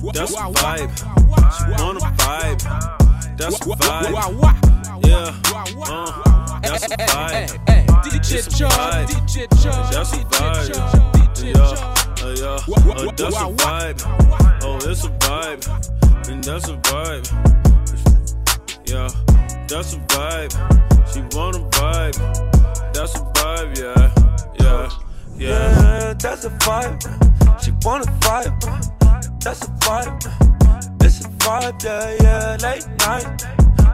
That's a vibe. She wanna vibe. That's a vibe. Yeah. Uh, that's a vibe. DJ It's a vibe. DJ Chubb, That's a vibe. Yeah. Uh, yeah. Uh, that's a vibe. Oh, it's a vibe. And that's a vibe. Yeah. That's a vibe. She wanna vibe. That's a vibe. Yeah. Yeah. Yeah. Yeah, that's a vibe. She wanna vibe. That's a vibe. It's a vibe, yeah, yeah. Late night.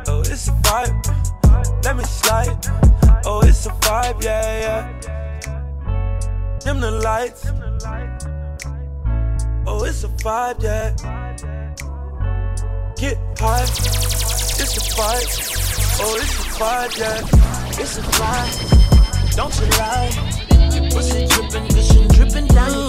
Oh, it's a vibe. Let me slide. Oh, it's a vibe, yeah, yeah. Dim the lights. Oh, it's a vibe, yeah. Get high. It's a vibe. Oh, it's a vibe, yeah. It's a vibe, don't you lie? Your pussy dripping, gushing, dripping down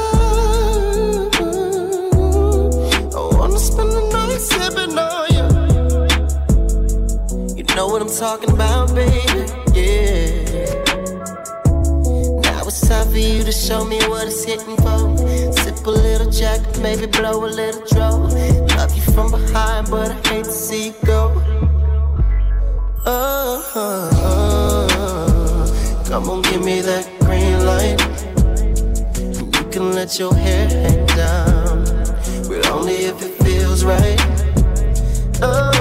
what I'm talking about, baby? Yeah. Now it's time for you to show me what it's hitting for. Sip a little jack, maybe blow a little draw. Love you from behind, but I hate to see you go. Oh, oh, oh. come on, give me that green light. You can let your hair hang down, but only if it feels right. Oh,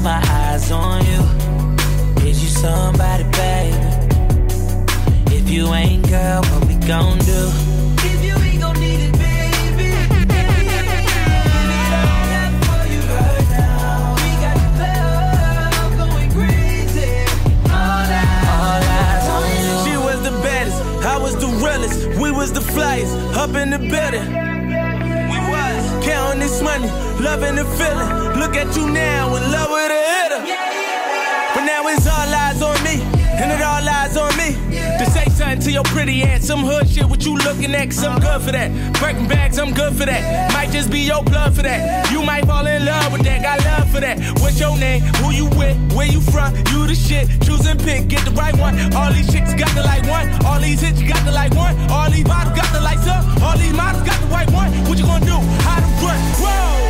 bitches, my eyes on you. Is you somebody, baby? If you ain't, girl, what we gon' do? If you ain't gon' need it, baby. We got the bell gonna greet it. All that She was the baddest, I was the realest. We was the flyest, up in the building. We was counting this money, loving the feeling. Look at you now, in love with a hitter. But now it's all eyes on me, and it all lies on me. To say something to your pretty ass, some hood shit, what you looking at, cause I'm good for that. Breaking bags, I'm good for that. Might just be your blood for that. You might fall in love with that, got love for that. What's your name? Who you with? Where you from? You the shit. Choose and pick, get the right one. All these chicks got the like one. All these hits, you got the like one. All these bottles got the lights up. All these models got the right one. What you gonna do? How to run? Whoa!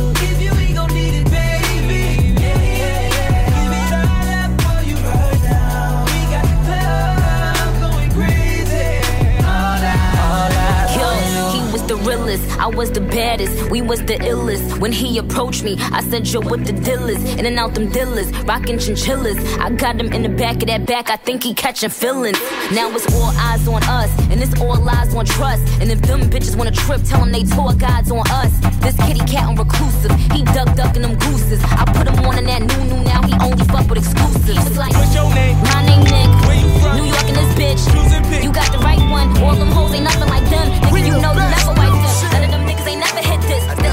I was the baddest, we was the illest. When he approached me, I said, Yo, what the deal is? In and out them dealers, rockin' chinchillas. I got him in the back of that back, I think he catching feelings. Now it's all eyes on us, and it's all lies on trust. And if them bitches wanna trip, tell them they tour guides on us. This kitty cat on reclusive, he duck ducking them gooses. I put him on in that new new now, he only fuck with exclusives. It's like, What's your name? my name Nick, Where you from? New York and this bitch. You got the right one, all them hoes ain't nothing like them. Nigga, you know you never wipe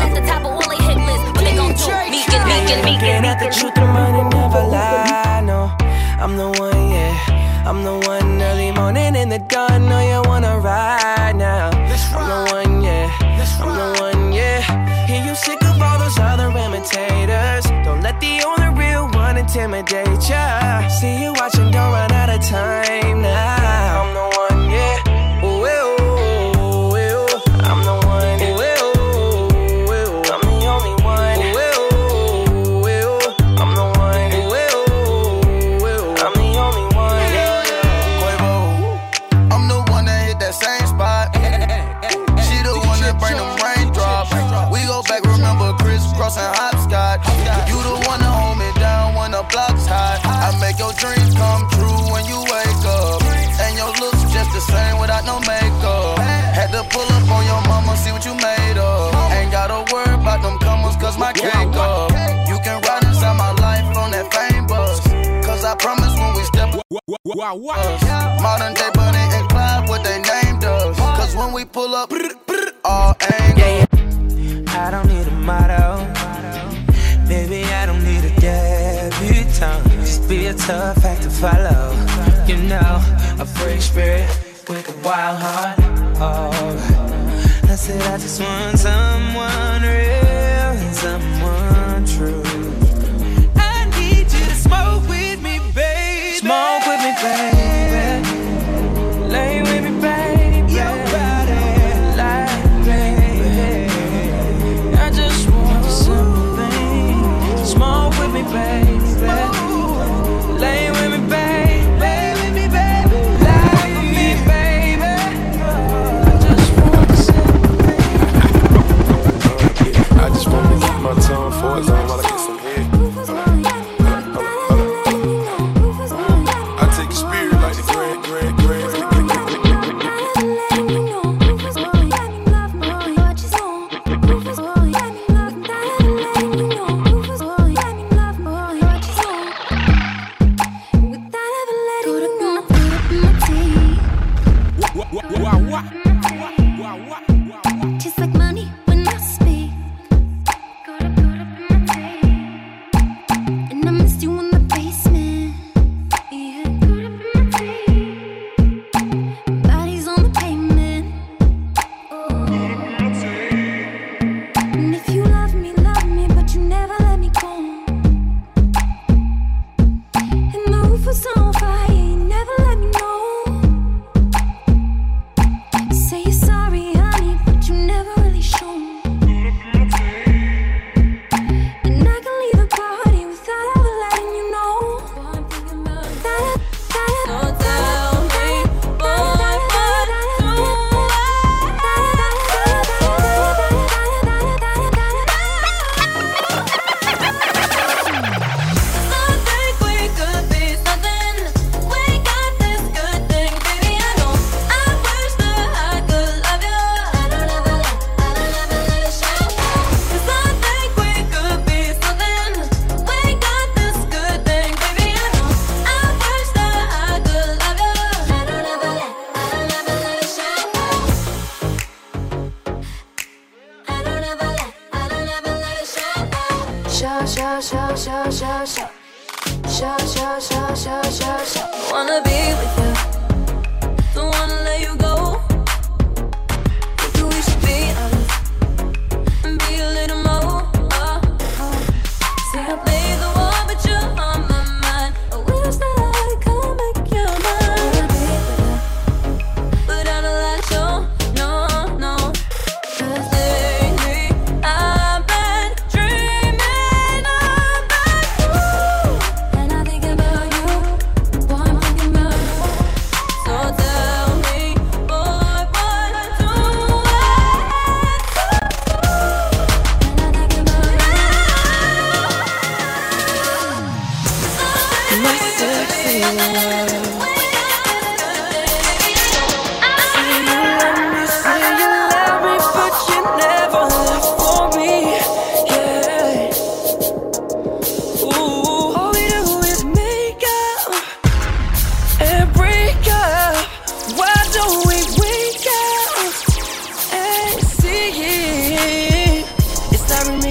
at the top of all they hit lists. What they gon' do? Meekin', meekin', meekin', at the truth, the money never lie. No, I'm the one, yeah. I'm the one early morning in the dawn. Know you wanna ride now. I'm the one, yeah. I'm the one, yeah. Hear you sick of all those other imitators. Don't let the only real one intimidate ya. See you watching, don't run out of time Wow, wow. Modern day Bonnie and Clyde, what they named us. Cause when we pull up, brr, brr, all angles. Yeah, yeah. I don't need a motto. Baby, I don't need a debutante. Just be a tough act to follow. You know, a free spirit with a wild heart. Oh, I said I just want someone real and someone.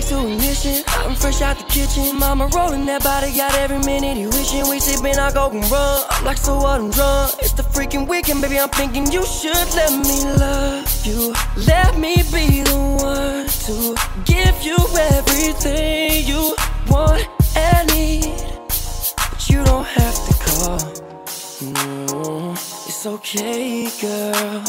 to ignition. I'm fresh out the kitchen. Mama rolling that body, got every minute you wishing. We sipping, I go and run. I'm like, so what? I'm drunk. It's the freaking weekend, baby. I'm thinking you should let me love you. Let me be the one to give you everything you want and need. But you don't have to call. No, mm, it's okay, girl.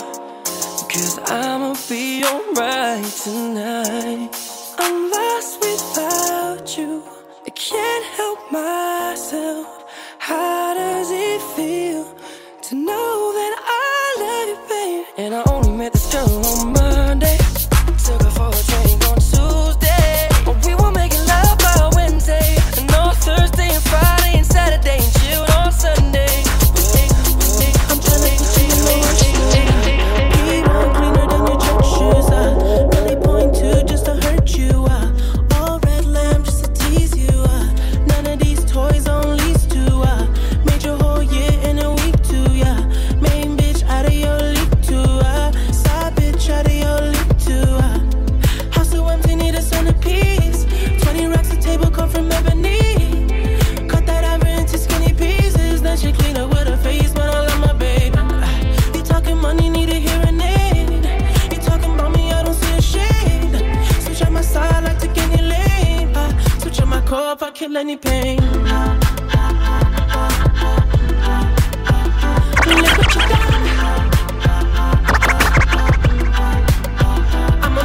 Cause I'ma be alright tonight. I'm lost without you. I can't help myself. How does it feel to know that I love you, babe? And I only met this girl on Monday. Feel any pain. Look what you. I'm a.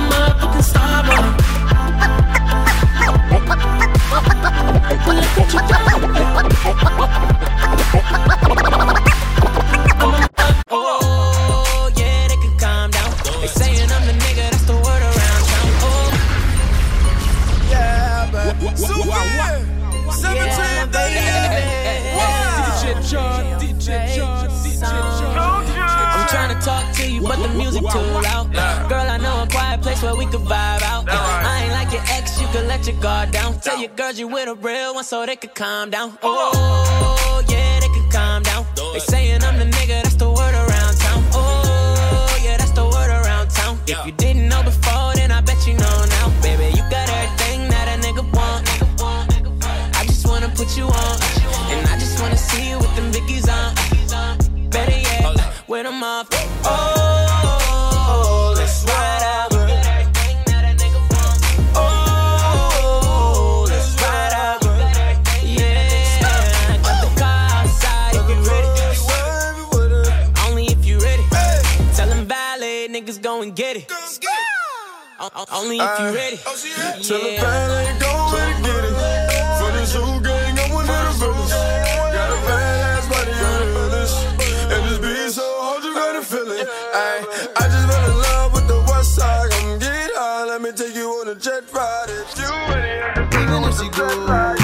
Look what you. Your girls you with a real one so they could calm down. Oh, yeah, they could calm down. They saying I'm the nigga, that's the word around town. Oh, yeah, that's the word around town. If you didn't know before, then I bet you know now. Baby, you got everything that a nigga want. I just wanna put you on. And I just wanna see you with them biggies on. Better yet, with them off. Oh, Only if you ready. Oh, Tell the bad ain't go and get it. For this whole gang, I'm one of the villains. Got a badass body on the village. And this beat so hard, you gotta feel it. Ay, I just fell in love with the west side. Come get high, ah, let me take you on a jet ride. If you ready, Even if she go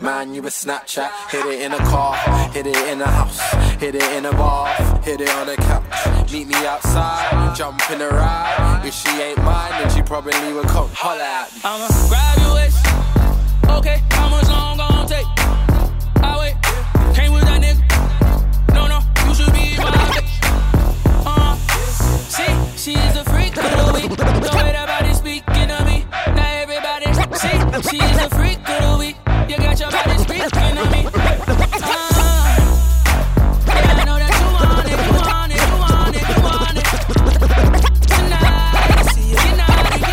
man, you a Snapchat. Hit it in a car, hit it in a house, hit it in a bar, hit it on a couch. Meet me outside, jump in a ride. If she ain't mine, then she probably would come holler at me. I'ma grab your waist. Okay, how much long gon' take? I wait. Came with that nigga. No, no, you should be my bitch. Uh, see, she is a freak of the week. The way that You got your body speaking to me. Yeah, I know that you want it, you want it, you want it, you want it. Tonight, tonight,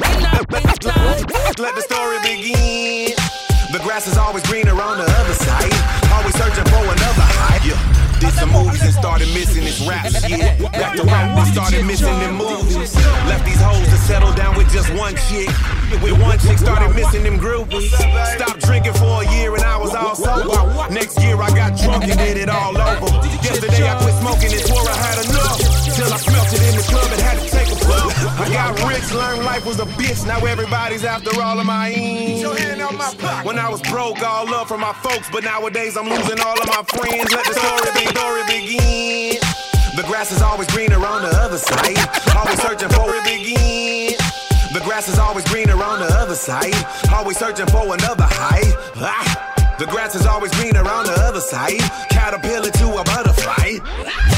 tonight, tonight. Let some movies and started missing his raps. Got After rap we started missing them movies. Left these hoes to settle down with just one chick. With one chick started missing them groupies. Stopped drinking for a year and I was all sober. Next year I got drunk and did it all over. Yesterday I quit smoking and swore I had enough. Till I smelt it in the club and had to I got rich, learned life was a bitch. Now everybody's after all of my ends. When I was broke, all love from my folks, but nowadays I'm losing all of my friends. Let the story be, story begin. The grass is always greener on the other side. Always searching for it begin. The grass is always greener on the other side. Always searching for another high. Ah. The grass is always greener on the other side. Caterpillar to a butterfly.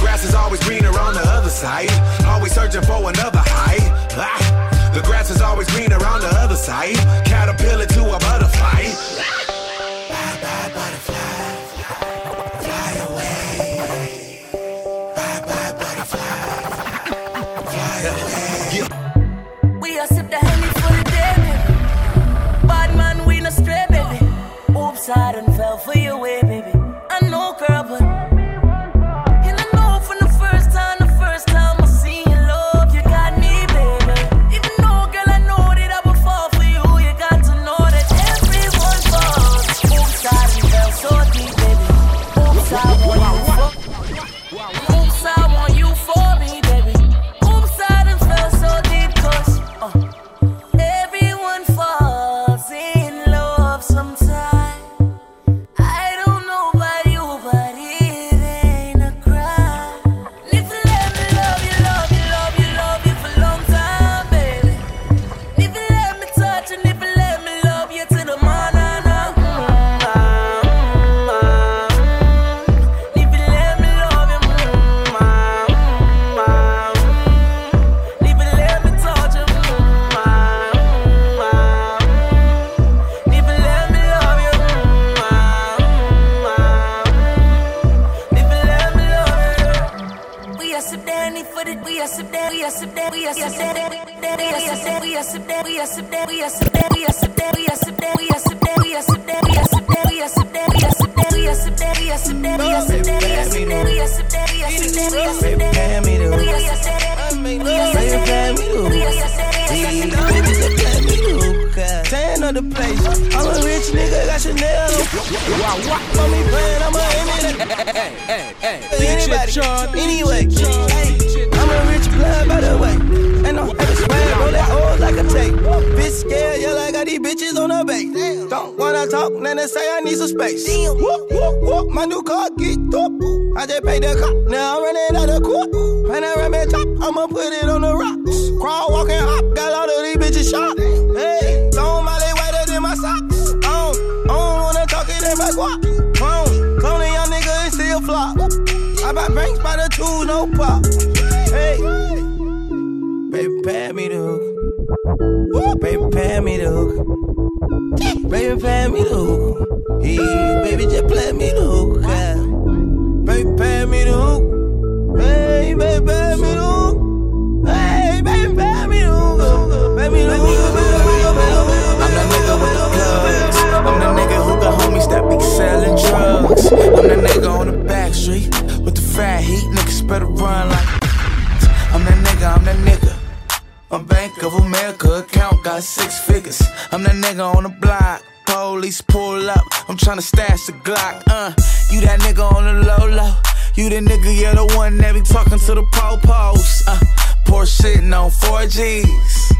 Grass is always greener on the other side. Always searching for another high. Ah. The grass is always greener on the other side. Caterpillar to a butterfly. Bye bye butterfly. Fly away. Bye bye butterfly. Fly away. We are sip honey for the. Bad man, we no stray, baby. Oops, I done fell for your way. I'ma put it on the rocks. Crawl, walk, and hop, got all of these bitches shot. Hey, don't my leg whiter than my socks. I don't, I don't wanna talk it in my guap. Um, clone, clone a young nigga and still flop. I buy banks by the two, no pop. Hey, baby, pay me the hook. Ooh, baby, pay me the hook. Baby, pay me the hook. Yeah, baby, just play me the hook. Yeah. Baby, pay me the hook. Hey, baby, pay me the hook. I'm the nigga with the. I'm the nigga who got homies that be selling drugs. I'm the nigga on the back street with the fat heat. Niggas better run like. I'm the nigga, I'm the nigga. My Bank of America account got six figures. I'm the nigga on the block. Police pull up. I'm tryna stash the Glock. Uh, you that nigga on the low low. You the nigga, yeah, the one that be talking to the po-pos. Uh, Porsche shitting on 4Gs.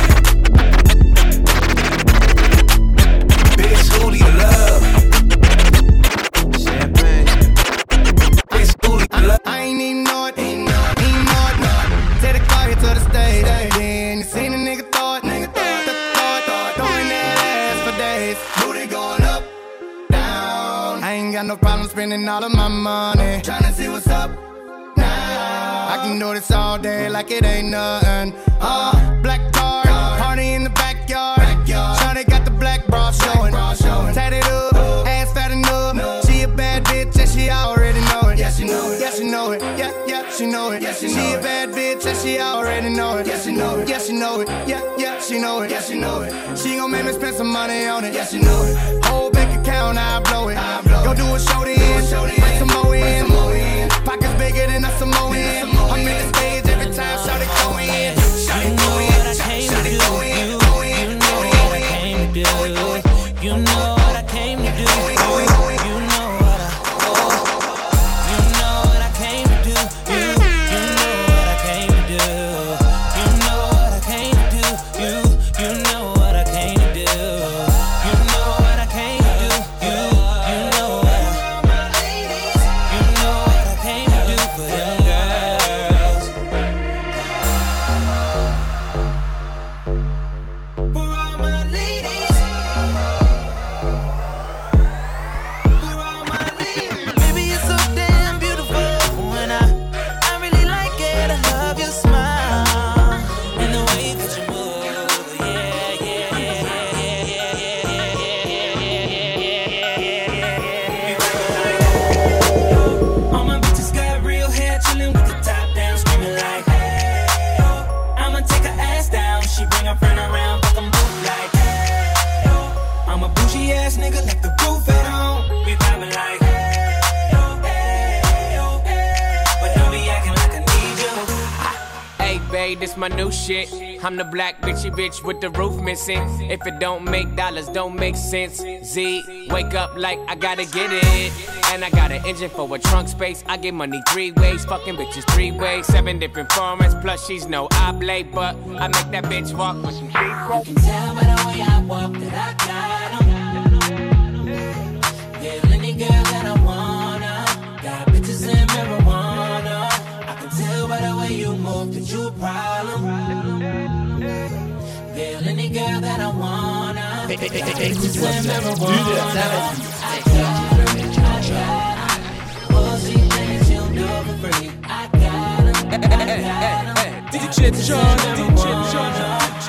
Problem spending all of my money, tryna see what's up now. I can do this all day like it ain't nothing. She already know it. Yeah, she know it. Yeah, she know it. Yeah, yeah, she know it. Yeah, she know it. She gon' make me spend some money on it. Yeah, she know it. Whole bank account, I blow it. I blow Go do a show to end. Bring some more in. Pockets bigger than a Samoan. I'm in the stage every time. Shout it go in. Shout it go in. My new shit. I'm the black bitchy bitch with the roof missing. If it don't make dollars, don't make sense. Z, wake up like I gotta get it. And I got an engine for a trunk space. I get money three ways, fucking bitches three ways. Seven different formats, plus she's no oblate, but I make that bitch walk with some street You can tell by the way I walk that I got problem. Yeah, any girl that I wanna. Got bitches in marijuana. I got Pussy things you do for free. I got 'em. I got 'em. DJ John, DJ John.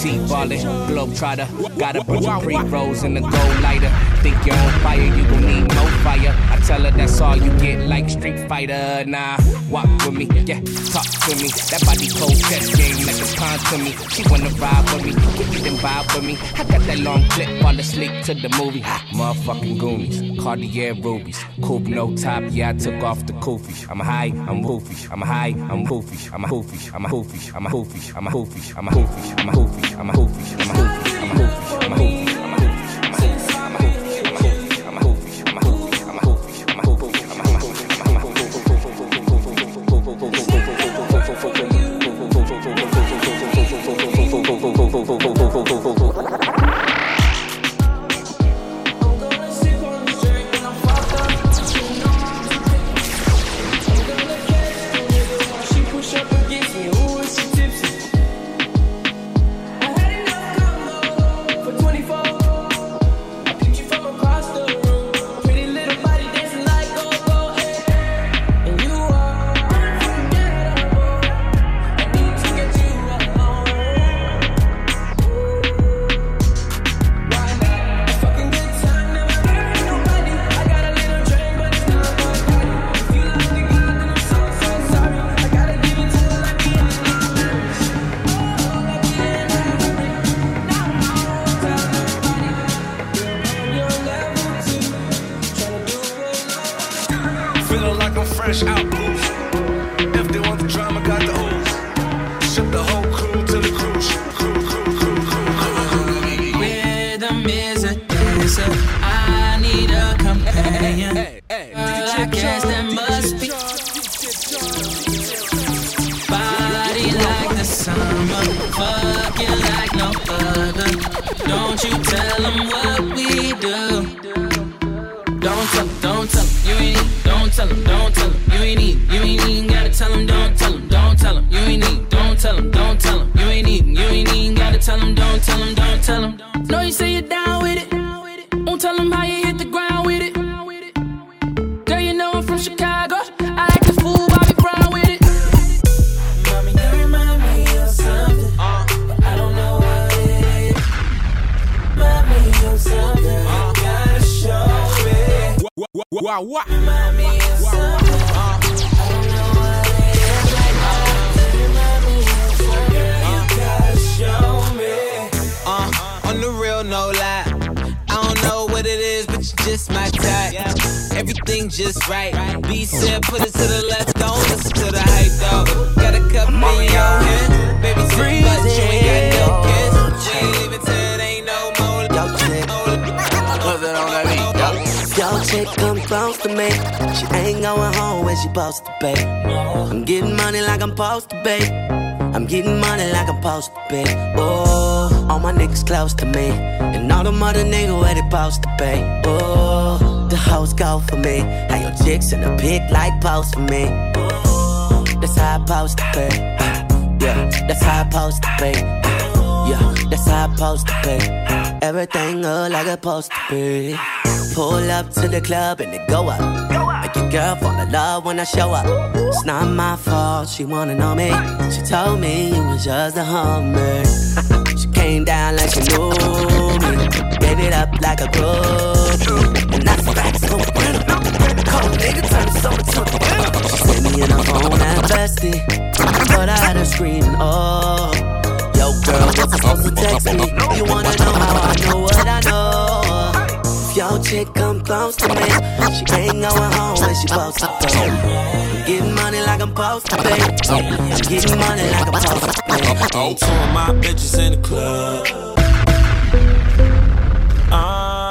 T ballin', globetrotter. Got a bunch of pre rolls in the gold lighter. Think you're on fire, you gon' need more fire. I tell her that's all you get, like Street Fighter. Nah, walk with me, yeah, talk to me. That body cold chest game like a pawn to me. She wanna ride with me, give me them vibe with me. I got that long clip, fall asleep to the movie. Ha, motherfucking Goonies, Cartier rubies, coupe no top. Yeah, I took off the koofy. I'm high, I'm woofy. I'm high, I'm woofy. A hoofy. I'm a hoofy. I'm a hoofy. I'm a hoofy. I'm a hoofy. I'm a hoofy. I'm a hoofy. I'm a hoofy. I'm a hoofy. I'm supposed to be. I'm getting money like I'm supposed to be. Oh, all my niggas close to me. And all the mother niggas where they supposed to be. Oh, the hoes go for me. How your chicks in the pit like post for me. Oh, that's how I supposed to be. Yeah, that's how I supposed to be. Yeah, that's how I supposed to be. Everything look like it's supposed to be. Pull up to the club and it go up. Girl fall in love when I show up. It's not my fault, she wanna know me. She told me it was just a hummer. she came down like she knew me. Gave it up like a groupie. And that's facts for winner. Cold nigga turn this over to winner. She sent me in her phone and bestie. But I had her screaming, oh. Yo, girl, what's supposed to text me? You wanna know how I know what I know? If your chick come close to me, she ain't going home when she supposed to be. I'm getting money like I'm supposed to be. I'm getting money like I'm supposed to be. Oh, two of my bitches in the club. Uh,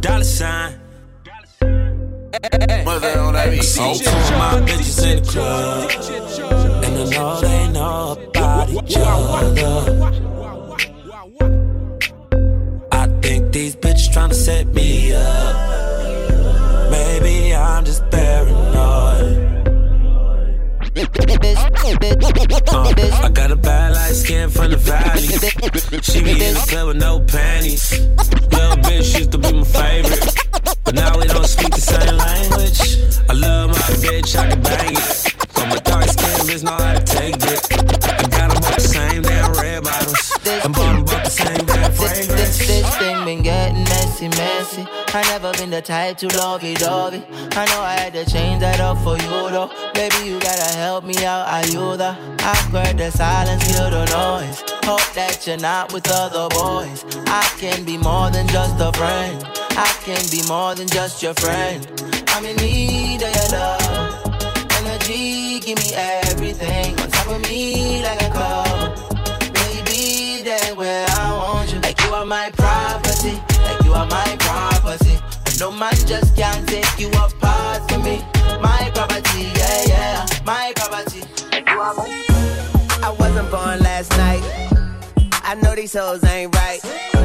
dollar sign. Mother on that beat. Oh, two of my bitches in the club. And I know they know about each other. Bitches tryna set me up. Maybe I'm just paranoid. Uh, I got a bad light skin from the valley. She be in the club with no panties. Little bitch used to be my favorite. But now we don't speak the same language. I love my bitch, I can bang it. But my dark skin bitch know how to take it. I got got 'em with the same damn red bottoms. And 'em about the same damn This, fragrance. this, this thing been getting messy, messy. I never been the type to lovey dovey. I know I had to change that up for you though. Baby, you gotta help me out, are you the? I heard the silence, kill the noise. Hope that you're not with other boys. I can be more than just a friend. I can be more than just your friend. I'm in need of your love. Energy, give me everything. Are my property. Like you are my property. No man just can't take you apart from me. My property, yeah, yeah. My property. You are my I wasn't born last night. I know these hoes ain't right.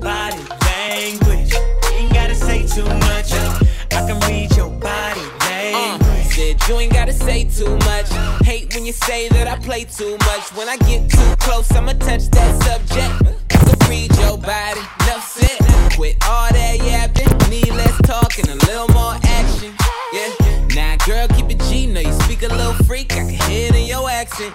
Body language. Ain't gotta say too much. I can read your body language. Uh, you ain't gotta say too much. Hate when you say that I play too much. When I get too close, I'ma touch that subject. Can read your body, enough said. Quit all that yapping, need less talk and a little more action. Yeah, now girl, keep it G. Know you speak a little freak, I can hear it in your accent.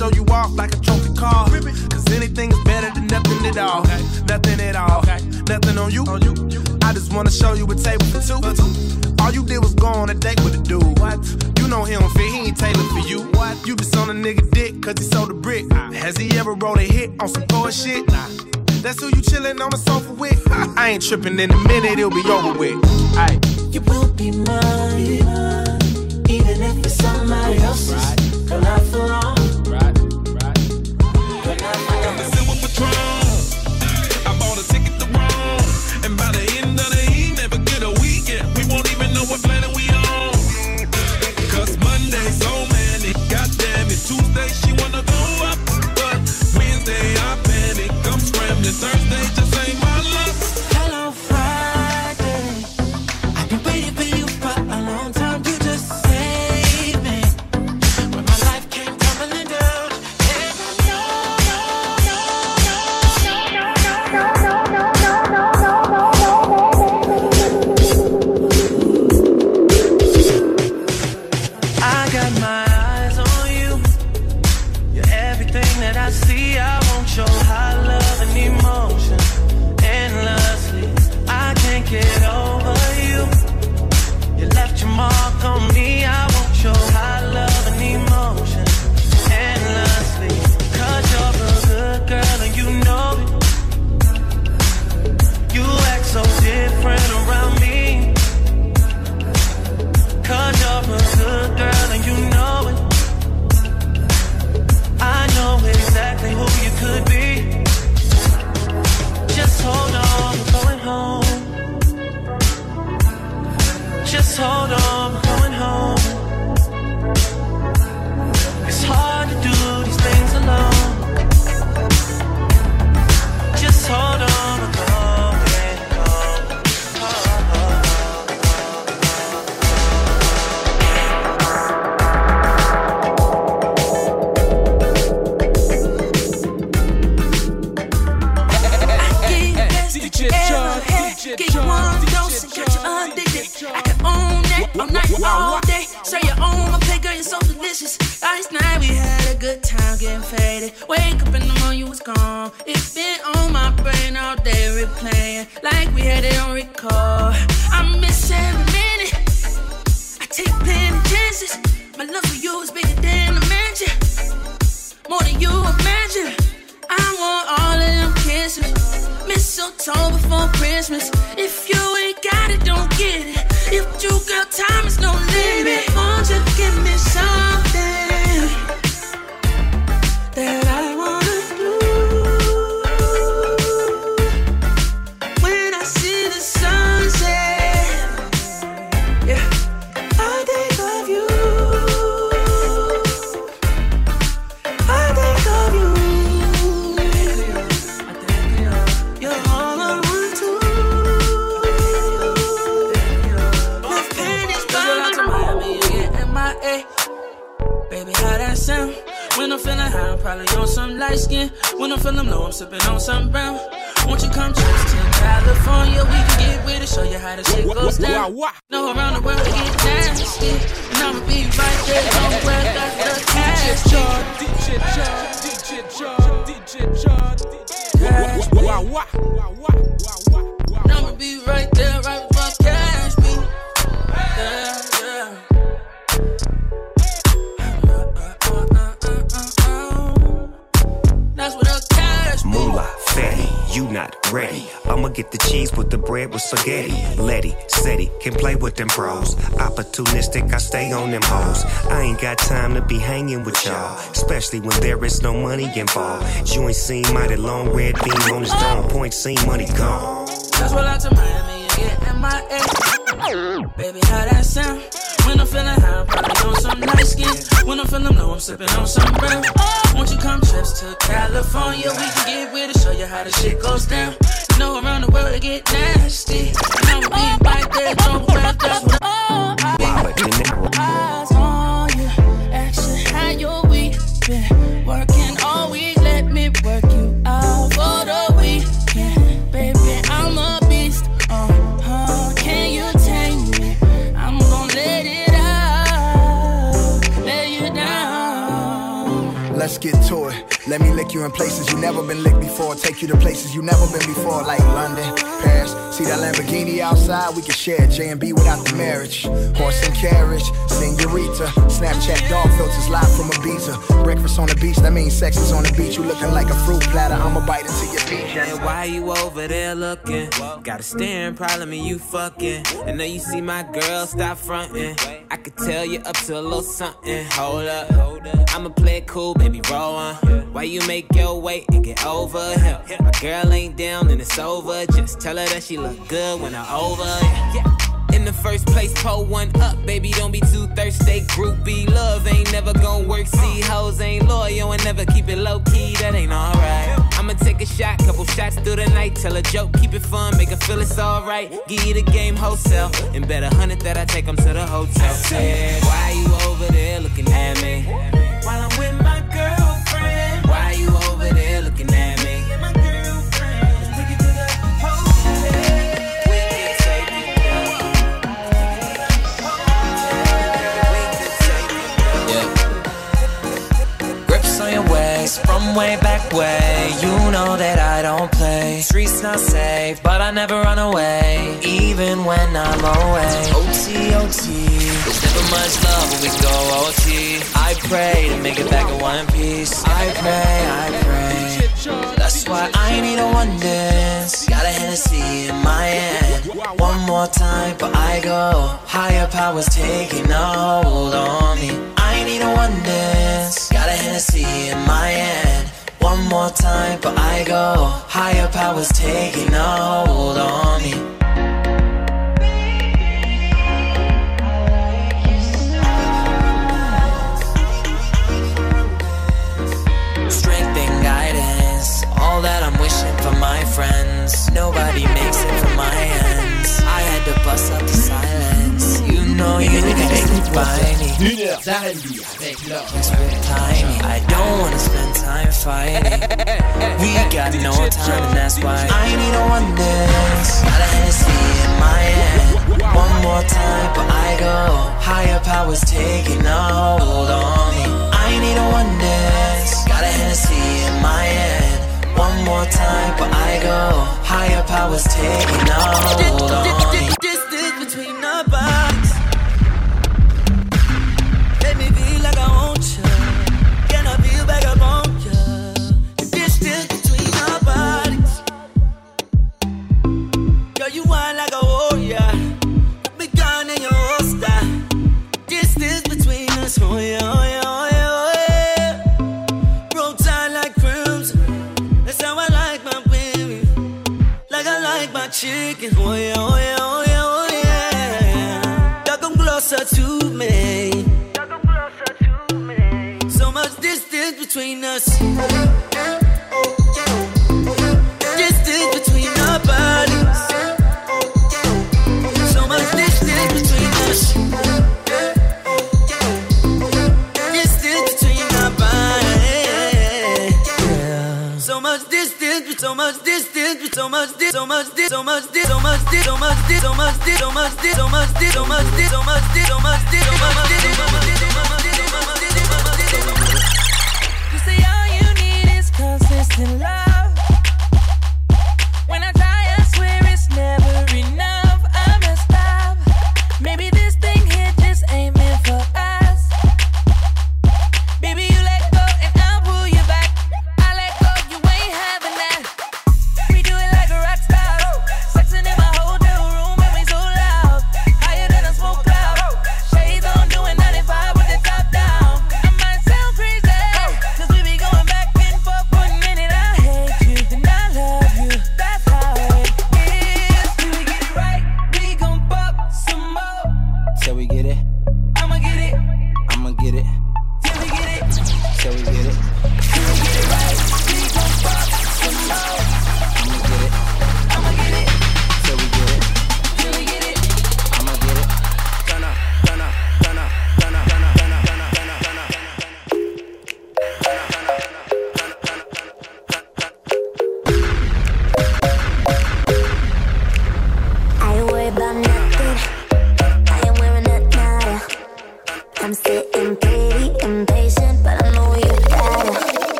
show you off like a trophy car. Cause anything's better than nothing at all. Nothing at all. Nothing on you. I just wanna show you a table for two. All you did was go on a date with a dude. What? You know he don't fit, he ain't tailored for you. What? You just on a nigga dick cause he sold a brick. Has he ever wrote a hit on some poor shit? Nah. That's who you chillin' on the sofa with. I ain't trippin' in a minute, it'll be over with. Aight. You will be mine, even if it's somebody else's. Girl, not for long. I bought a ticket to Rome, and by the I'm going home. Time faded. Wake up in the morning, you was gone. It's been on my brain all day, replaying like we had it on record. I miss every minute. I take plenty chances. My love for you is bigger than a mansion, more than you imagine. I want all of them kisses. Mistletoe before Christmas. If you ain't got it, don't get it. If you got time, is no limit. Won't you give me When I'm feeling low, I'm sipping on something brown. Won't you come trips to California? We can get with it, show you how the shit goes down. No, around the world to get nasty. And I'ma be right there, don't worry, got the cash. DJ John, DJ John, DJ John, Cash, Wow, get the cheese with the bread with spaghetti. Letty, Seti, can play with them pros. Opportunistic, I stay on them hoes. I ain't got time to be hanging with y'all, especially when there is no money involved. You ain't seen mighty long red beam on his dome. Point seen money gone. Let's roll out to Miami and get MIA. Baby, how that sound? When I'm feeling high, I'm probably on some nice skin. When I'm feeling low, I'm sipping on some brown. Won't you come trips to California? We can get with it, show you how the shit goes down. You know, around the world it get nasty. And I'ma be right there, grab that's what get to it. Let me lick you in places you never been licked before. Take you to places you never been before, like London, Paris. See that Lamborghini outside? We can share J and B without the marriage. Horse and carriage, senorita. Snapchat dog filters live from Ibiza. Breakfast on the beach, that means sex is on the beach. You looking like a fruit platter. I'ma bite into your peach. And why you over there looking? Got a staring problem and you fucking. I know you see my girl, stop fronting. I could tell you up to a little something. Hold up, I'ma play it cool, baby, roll on. Why you make your way and get over him? My girl ain't down and it's over. Just tell her that she look good when I'm over. Yeah. In the first place, pull one up, baby. Don't be too thirsty. Groupie love ain't never gonna work. See, hoes ain't loyal and never keep it low key. That ain't alright. I'ma take a shot, couple shots through the night. Tell a joke, keep it fun, make her feel it's alright. Give you the game wholesale, and bet a hundred that I take 'em to the hotel. Yeah, why you over there looking at me? Looking at me? From way back way. You know that I don't play. Streets not safe, but I never run away, even when I'm away. OT, OT. There's never much love when we go OT. I pray to make it back in one piece. I pray, I pray. That's why I need a one dance. Got a Hennessy in my hand. One more time, but I go. Higher powers taking a hold on me. I need a one dance. Got a Hennessy in my hand. One more time, but I go. Higher powers taking a hold on me. Nobody makes it from my hands. I had to bust up the silence. You know you stick by me. Une heure d'R&B avec l'or. tiny. I don't wanna spend time fighting. We got no time, and that's why I need a one dance. Got a Hennessy in my hand. One more time, but I go. Higher powers taking a hold on me. I need a one dance. Got a Hennessy in my hand. One more time, but I go. Higher powers taking hold on me.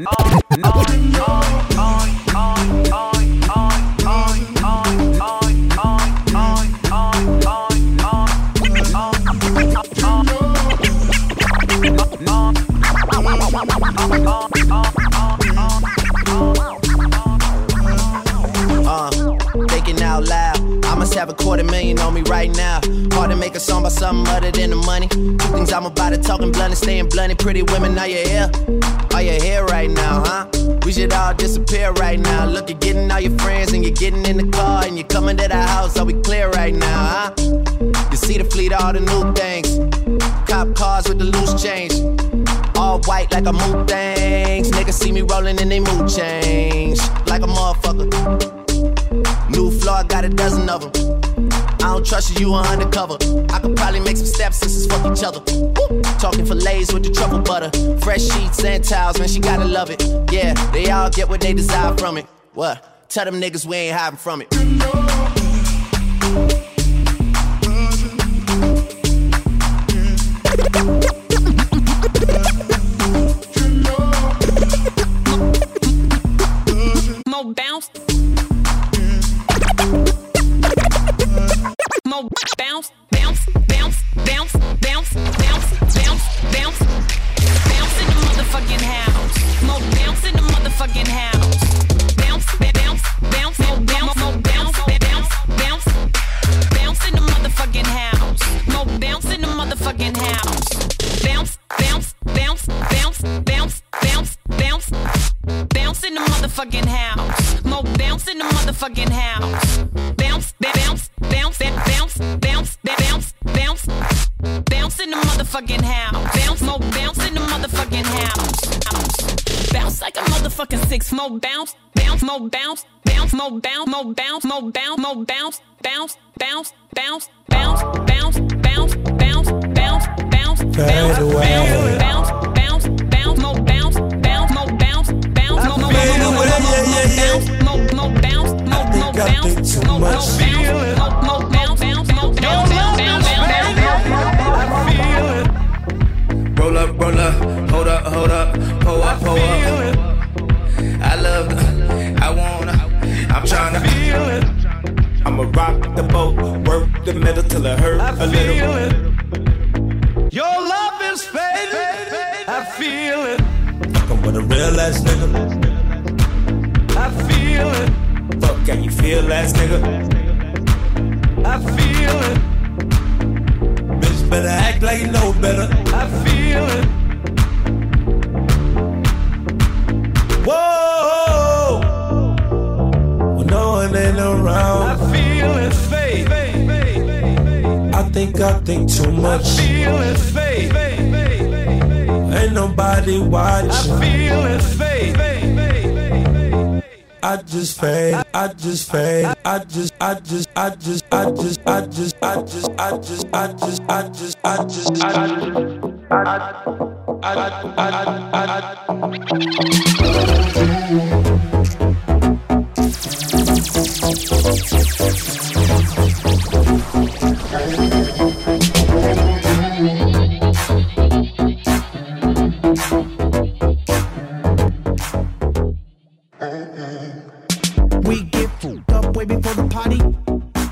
Uh, thinking out loud. I must have a quarter million on me right now make a song about something other than the money. Two things I'm about to talking blunt and staying blunt. And pretty women, are you here? Are you here right now, huh? We should all disappear right now. Look, you're getting all your friends and you're getting in the car and you're coming to the house. Are we clear right now, huh? You see the fleet, all the new things. Cop cars with the loose change. All white like a moon things. Niggas see me rolling and they mood change. Like a motherfucker. New floor, got a dozen of them. I don't trust you, you are undercover. I could probably make some steps. sisters fuck each other. Woo! Talking fillets with the truffle butter. Fresh sheets and towels, man, she gotta love it. Yeah, they all get what they desire from it. What? Tell them niggas we ain't hiding from it. in the motherfucking house. Bounce, more, bounce in the motherfucking house. Bounce like a motherfucking six, more bounce, bounce, more, bounce, bounce, more, bounce, more, bounce, more, bounce, mo bounce, bounce, bounce, bounce, bounce, bounce, bounce, bounce, bounce, bounce, bounce, bounce, bounce, bounce, mo bounce, bounce, mo bounce, bounce, mo mo mo mo mo mo bounce, mo mo bounce, mo mo bounce, mo mo bounce, mo mo bounce, mo mo bounce. Roll up, roll up, hold up, hold up, pull up, pull up. I love, I wanna, I'm tryna feel it. I'ma rock the boat, work the middle till it hurt a little. It. Your love is fading. I feel it. Fucking with a real ass nigga. I feel it. Fuck, can you feel ass nigga? I feel it. Better act like you know better. I feel it. Whoa! When no one ain't around. I feel it fade. I think I think too much. I feel it fade. Ain't nobody watching. I feel it fade. I just fade, I just fade, I just, I just, I just, I just, I just, I just, I just, I just, I just, I just, I We party.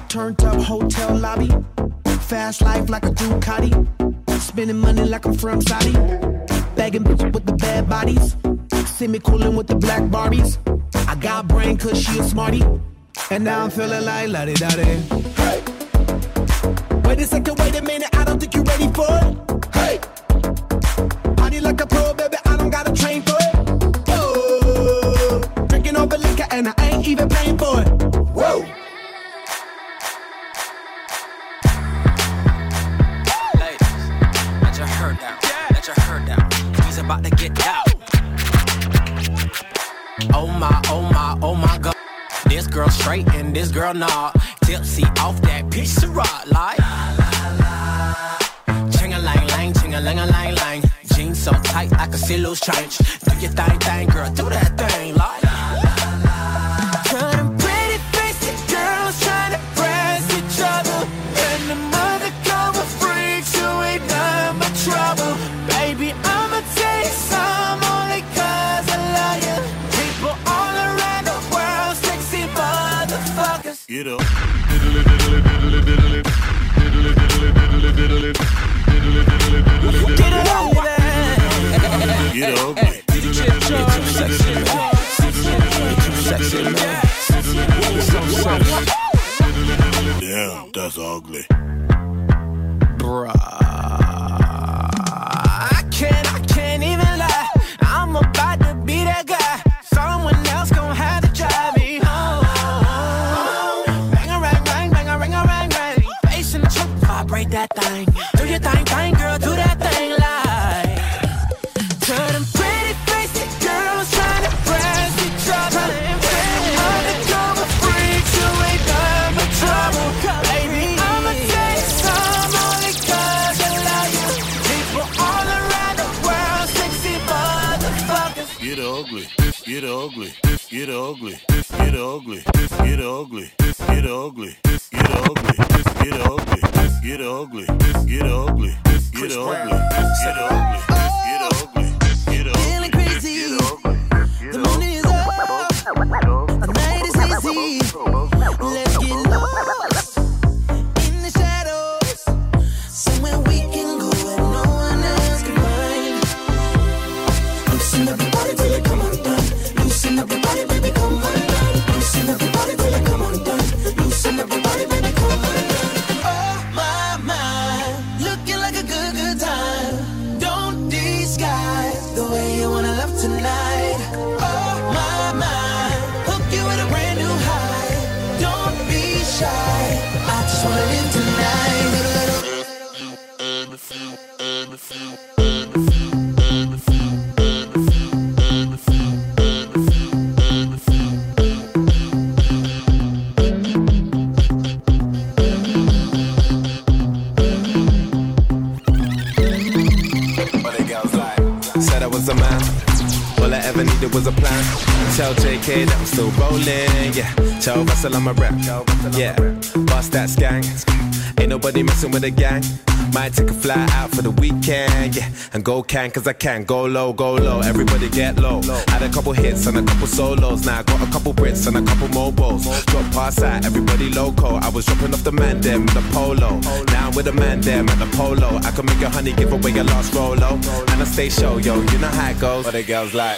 Turned up hotel lobby. Fast life like a Ducati. Spending money like I'm from Saudi. Bagging bitches with the bad bodies. See me coolin' with the black Barbies. I got brain cause she a smarty. And now I'm feeling like la di da di. Hey. Wait a second, wait a minute, I don't think you're ready for it. Hey. Party like a pro, baby, I don't gotta train for it. Oh. Drinking the liquor and I ain't even paying for it. About to get out. Oh my, oh my, oh my god. This girl straight and this girl not. Tipsy off that piece of rock like. Ching a lang lang, ching a lang a lang lang. Jeans so tight I can see loose change. Do your thing, thing, girl, do that thing like. Damn, that's ugly. Bruh. Get ugly. Get ugly. Get ugly. Get ugly. Get ugly. Get ugly. Get ugly. Get ugly. Get ugly. Get ugly. Get ugly. Get ugly. Get ugly. Feeling crazy. The moon is up. The night is hazy. Tell JK that I'm still rolling, yeah. Tell Russell I'm a rap, yeah. Bust that gang. Ain't nobody messing with the gang. Might take a fly out for the weekend, yeah. And go can, cause I can. Go low, go low. Everybody get low. Had a couple hits and a couple solos. Now I got a couple Brits and a couple mobiles. Drop pass out, everybody loco. I was dropping off the man them, the polo. Now I'm with the man them at the polo. I can make a honey give away your last rolo. And I stay show, yo. You know how it goes. But the girls like.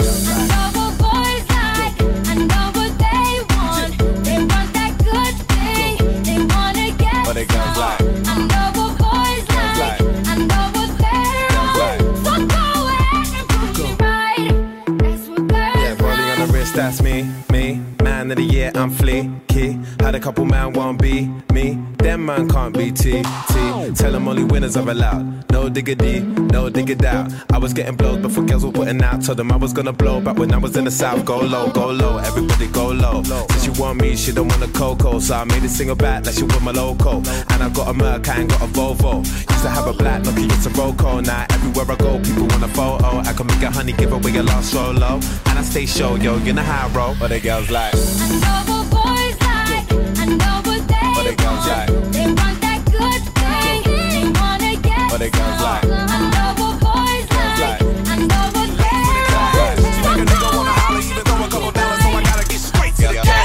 I'm fleeky. Had a couple man won't be me. Them man can't be T, T. Tell them only winners are allowed. No diggity, no dig it out. I was getting blows before girls were putting out. Told them I was gonna blow back when I was in the south. Go low, go low, everybody go low. Since she want me, she don't want a cocoa. So I made a single back like she want my loco. And I got a Merc, I ain't got a Volvo. Used to have a black Nokia, it's a Roco. Now everywhere I go, people want a photo. I can make a honey give away a lost solo. And I stay show, yo, you know how I roll. But the girls like. But the girls like. But the girls like. Girls like.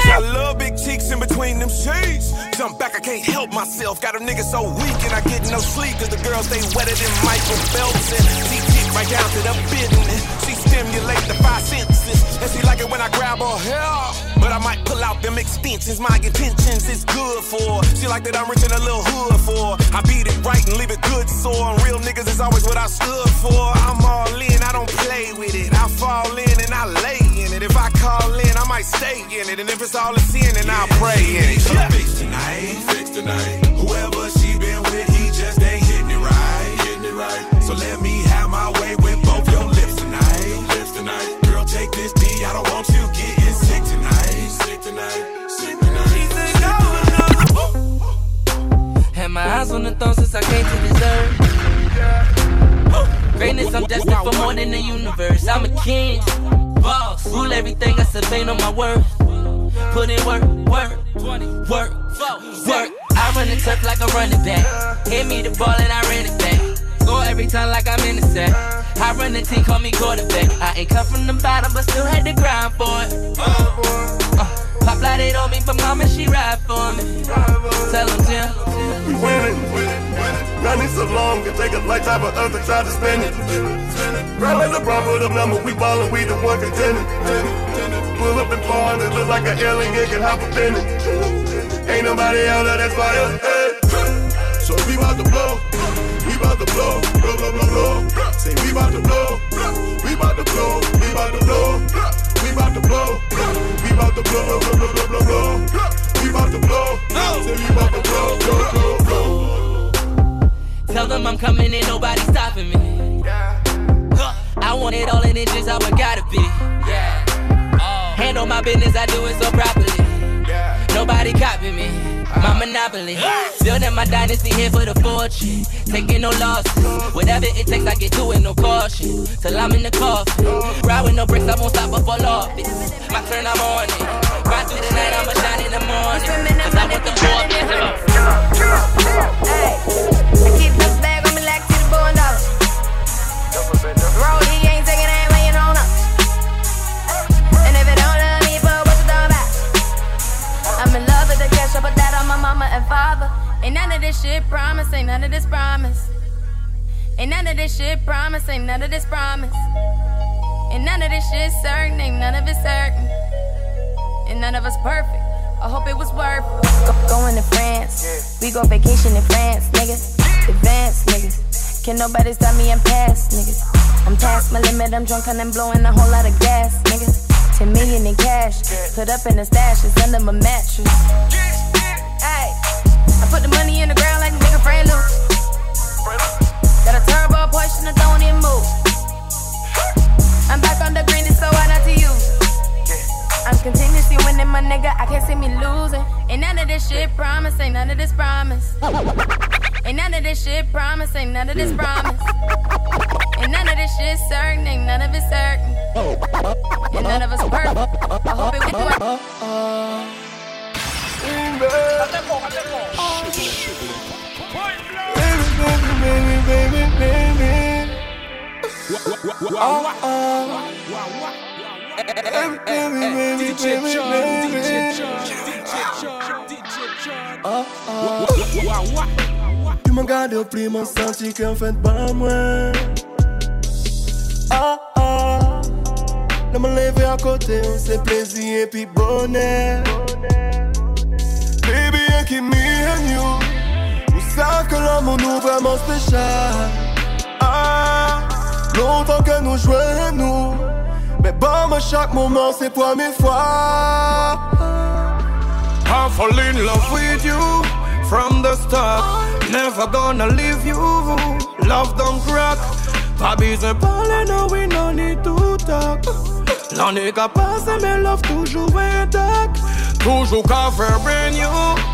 I love big cheeks in between them sheets. Jump back, I can't help myself. Got a nigga so weak and I get no sleep. Cause the girls stay wetter than Michael Phelps. And she get right down to the business. She stimulate the five senses. And she like it when I grab her hair. But I might pull out them extensions. My intentions is good for. her. She like that I'm rich in a little hood for. her. I beat it right and leave it good sore. And real niggas is always what I stood for. I'm all in, I don't play with it. I fall in and I lay in it. If I call in, I might stay in it. And if it's all a sin, then I'll pray in it. Yeah. Fix tonight, fix tonight. Whoever she been with, he just ain't hitting it right, hitting it right. So let me have my way tonight. Girl, take this D, I don't want you getting sick tonight, sick tonight, sick tonight. Had my eyes on the throne since I came to this earth. Greatness, I'm destined for more than the universe. I'm a king, boss, rule everything. I sustain on my worth. Put in work, work, work, work. I run the turf like a running back. Hit me the ball and I ran it back. Score every time like I'm in the set. I run the team, call me quarterback. I ain't come from the bottom, but still had to grind for it. Uh, pop it on me, but mama, she ride for me. Tell them, Jim. We winning. Running so long, it take a lifetime for us to try to spend it. Run like LeBron with a number, we ballin', we the one contending. Pull up and fall, it look like an alien can hop up in it. Ain't nobody out by us. Hey. So we about to blow, about to blow, blow, blow, blow, blow. Say we about to blow, we about to blow, we about to blow, we about to blow, we about to blow, blow, blow, blow, blow, blow. We about to blow, say we about to blow, blow, blow, blow. Tell them I'm coming and nobody stopping me. Huh. I want it all and it's just how it gotta be. Handle my business, I do it so properly. Nobody copy me. My monopoly. Building my dynasty here for the fortune. Taking no losses. Whatever it takes, I get to it, no caution. Till I'm in the coffin. Ride with no bricks, I won't stop before office. My turn, I'm on it. Ride through the night, I'ma shine in the morning. Cause I want the yes, I keep this bag on me like to the dollar. Roll, he ain't taking mama and father. Ain't none of this shit promise, ain't none of this promise. Ain't none of this shit promise, ain't none of this promise. Ain't none of this shit certain, ain't none of it certain. And none of us perfect. I hope it was worth it. Go, going to France. We go vacation in France, nigga. Advance, niggas. Can nobody stop me? I'm past, niggas. I'm past my limit. I'm drunk and I'm blowing a whole lot of gas, nigga. 10 million in cash. Put up in the stash. It's under my mattress. Hey, I put the money in the ground like a nigga brand new. Got a turbo Porsche and I don't even move. I'm back on the green, it's so hard not to use. I'm continuously winning, my nigga. I can't see me losing. Ain't none of this shit promise, ain't none of this promise. Ain't none of this shit promise, ain't none of this promise. Ain't none of this shit certain, ain't none of it certain. And none of us perfect. I hope it works. work. Baby, baby, baby. Oh, oh. Baby, baby, baby, baby. Oh, oh. Tu m'as gardé au plus, mon senti qu'en fait pas moi. Oh, oh. Là, me lever à côté, c'est plaisir et puis bonheur. Baby, I keep me and you. Vous savez que l'amour nous vraiment spécial. Ah, longtemps que nous jouons nous. Mais bon, moi, chaque moment, c'est première fois. I fall in love with you from the start. Never gonna leave you. Love don't crack. Babies and parler, no, we no need to talk. L'année qu'a passé, mais love toujours intact. Toujours cover brand new.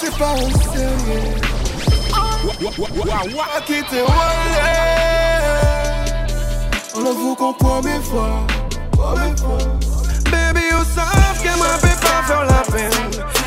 C'est pas sérieux. On qu'on fois. Baby, you savent que moi, peut pas faire la peine.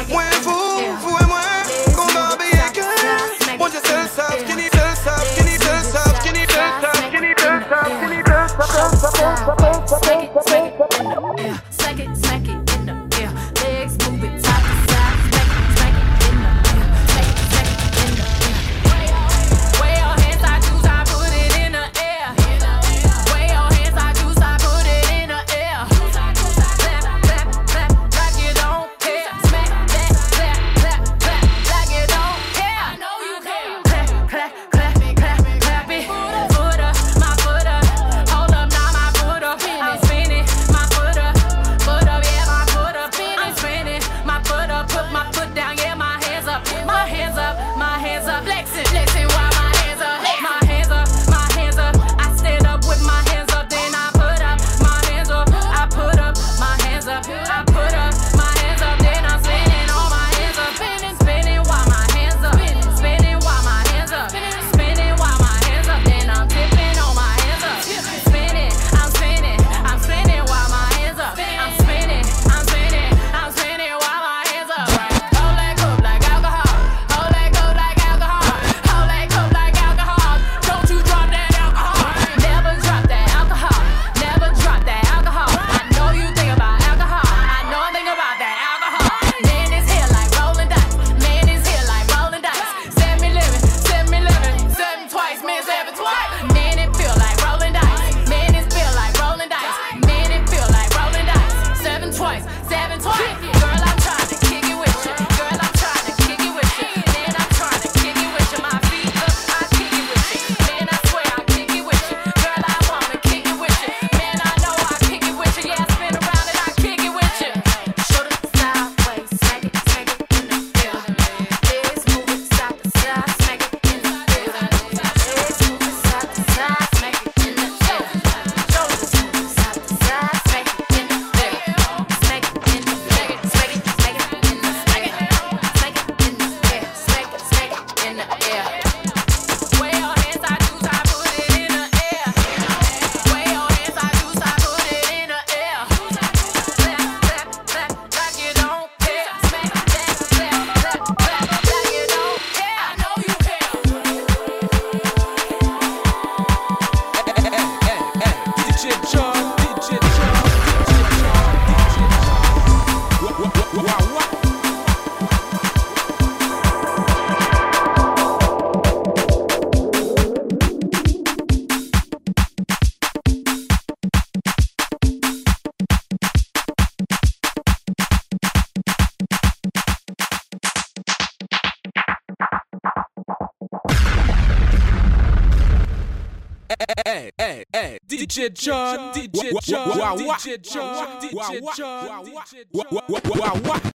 DJ John, DJ John, DJ John, DJ John, DJ John.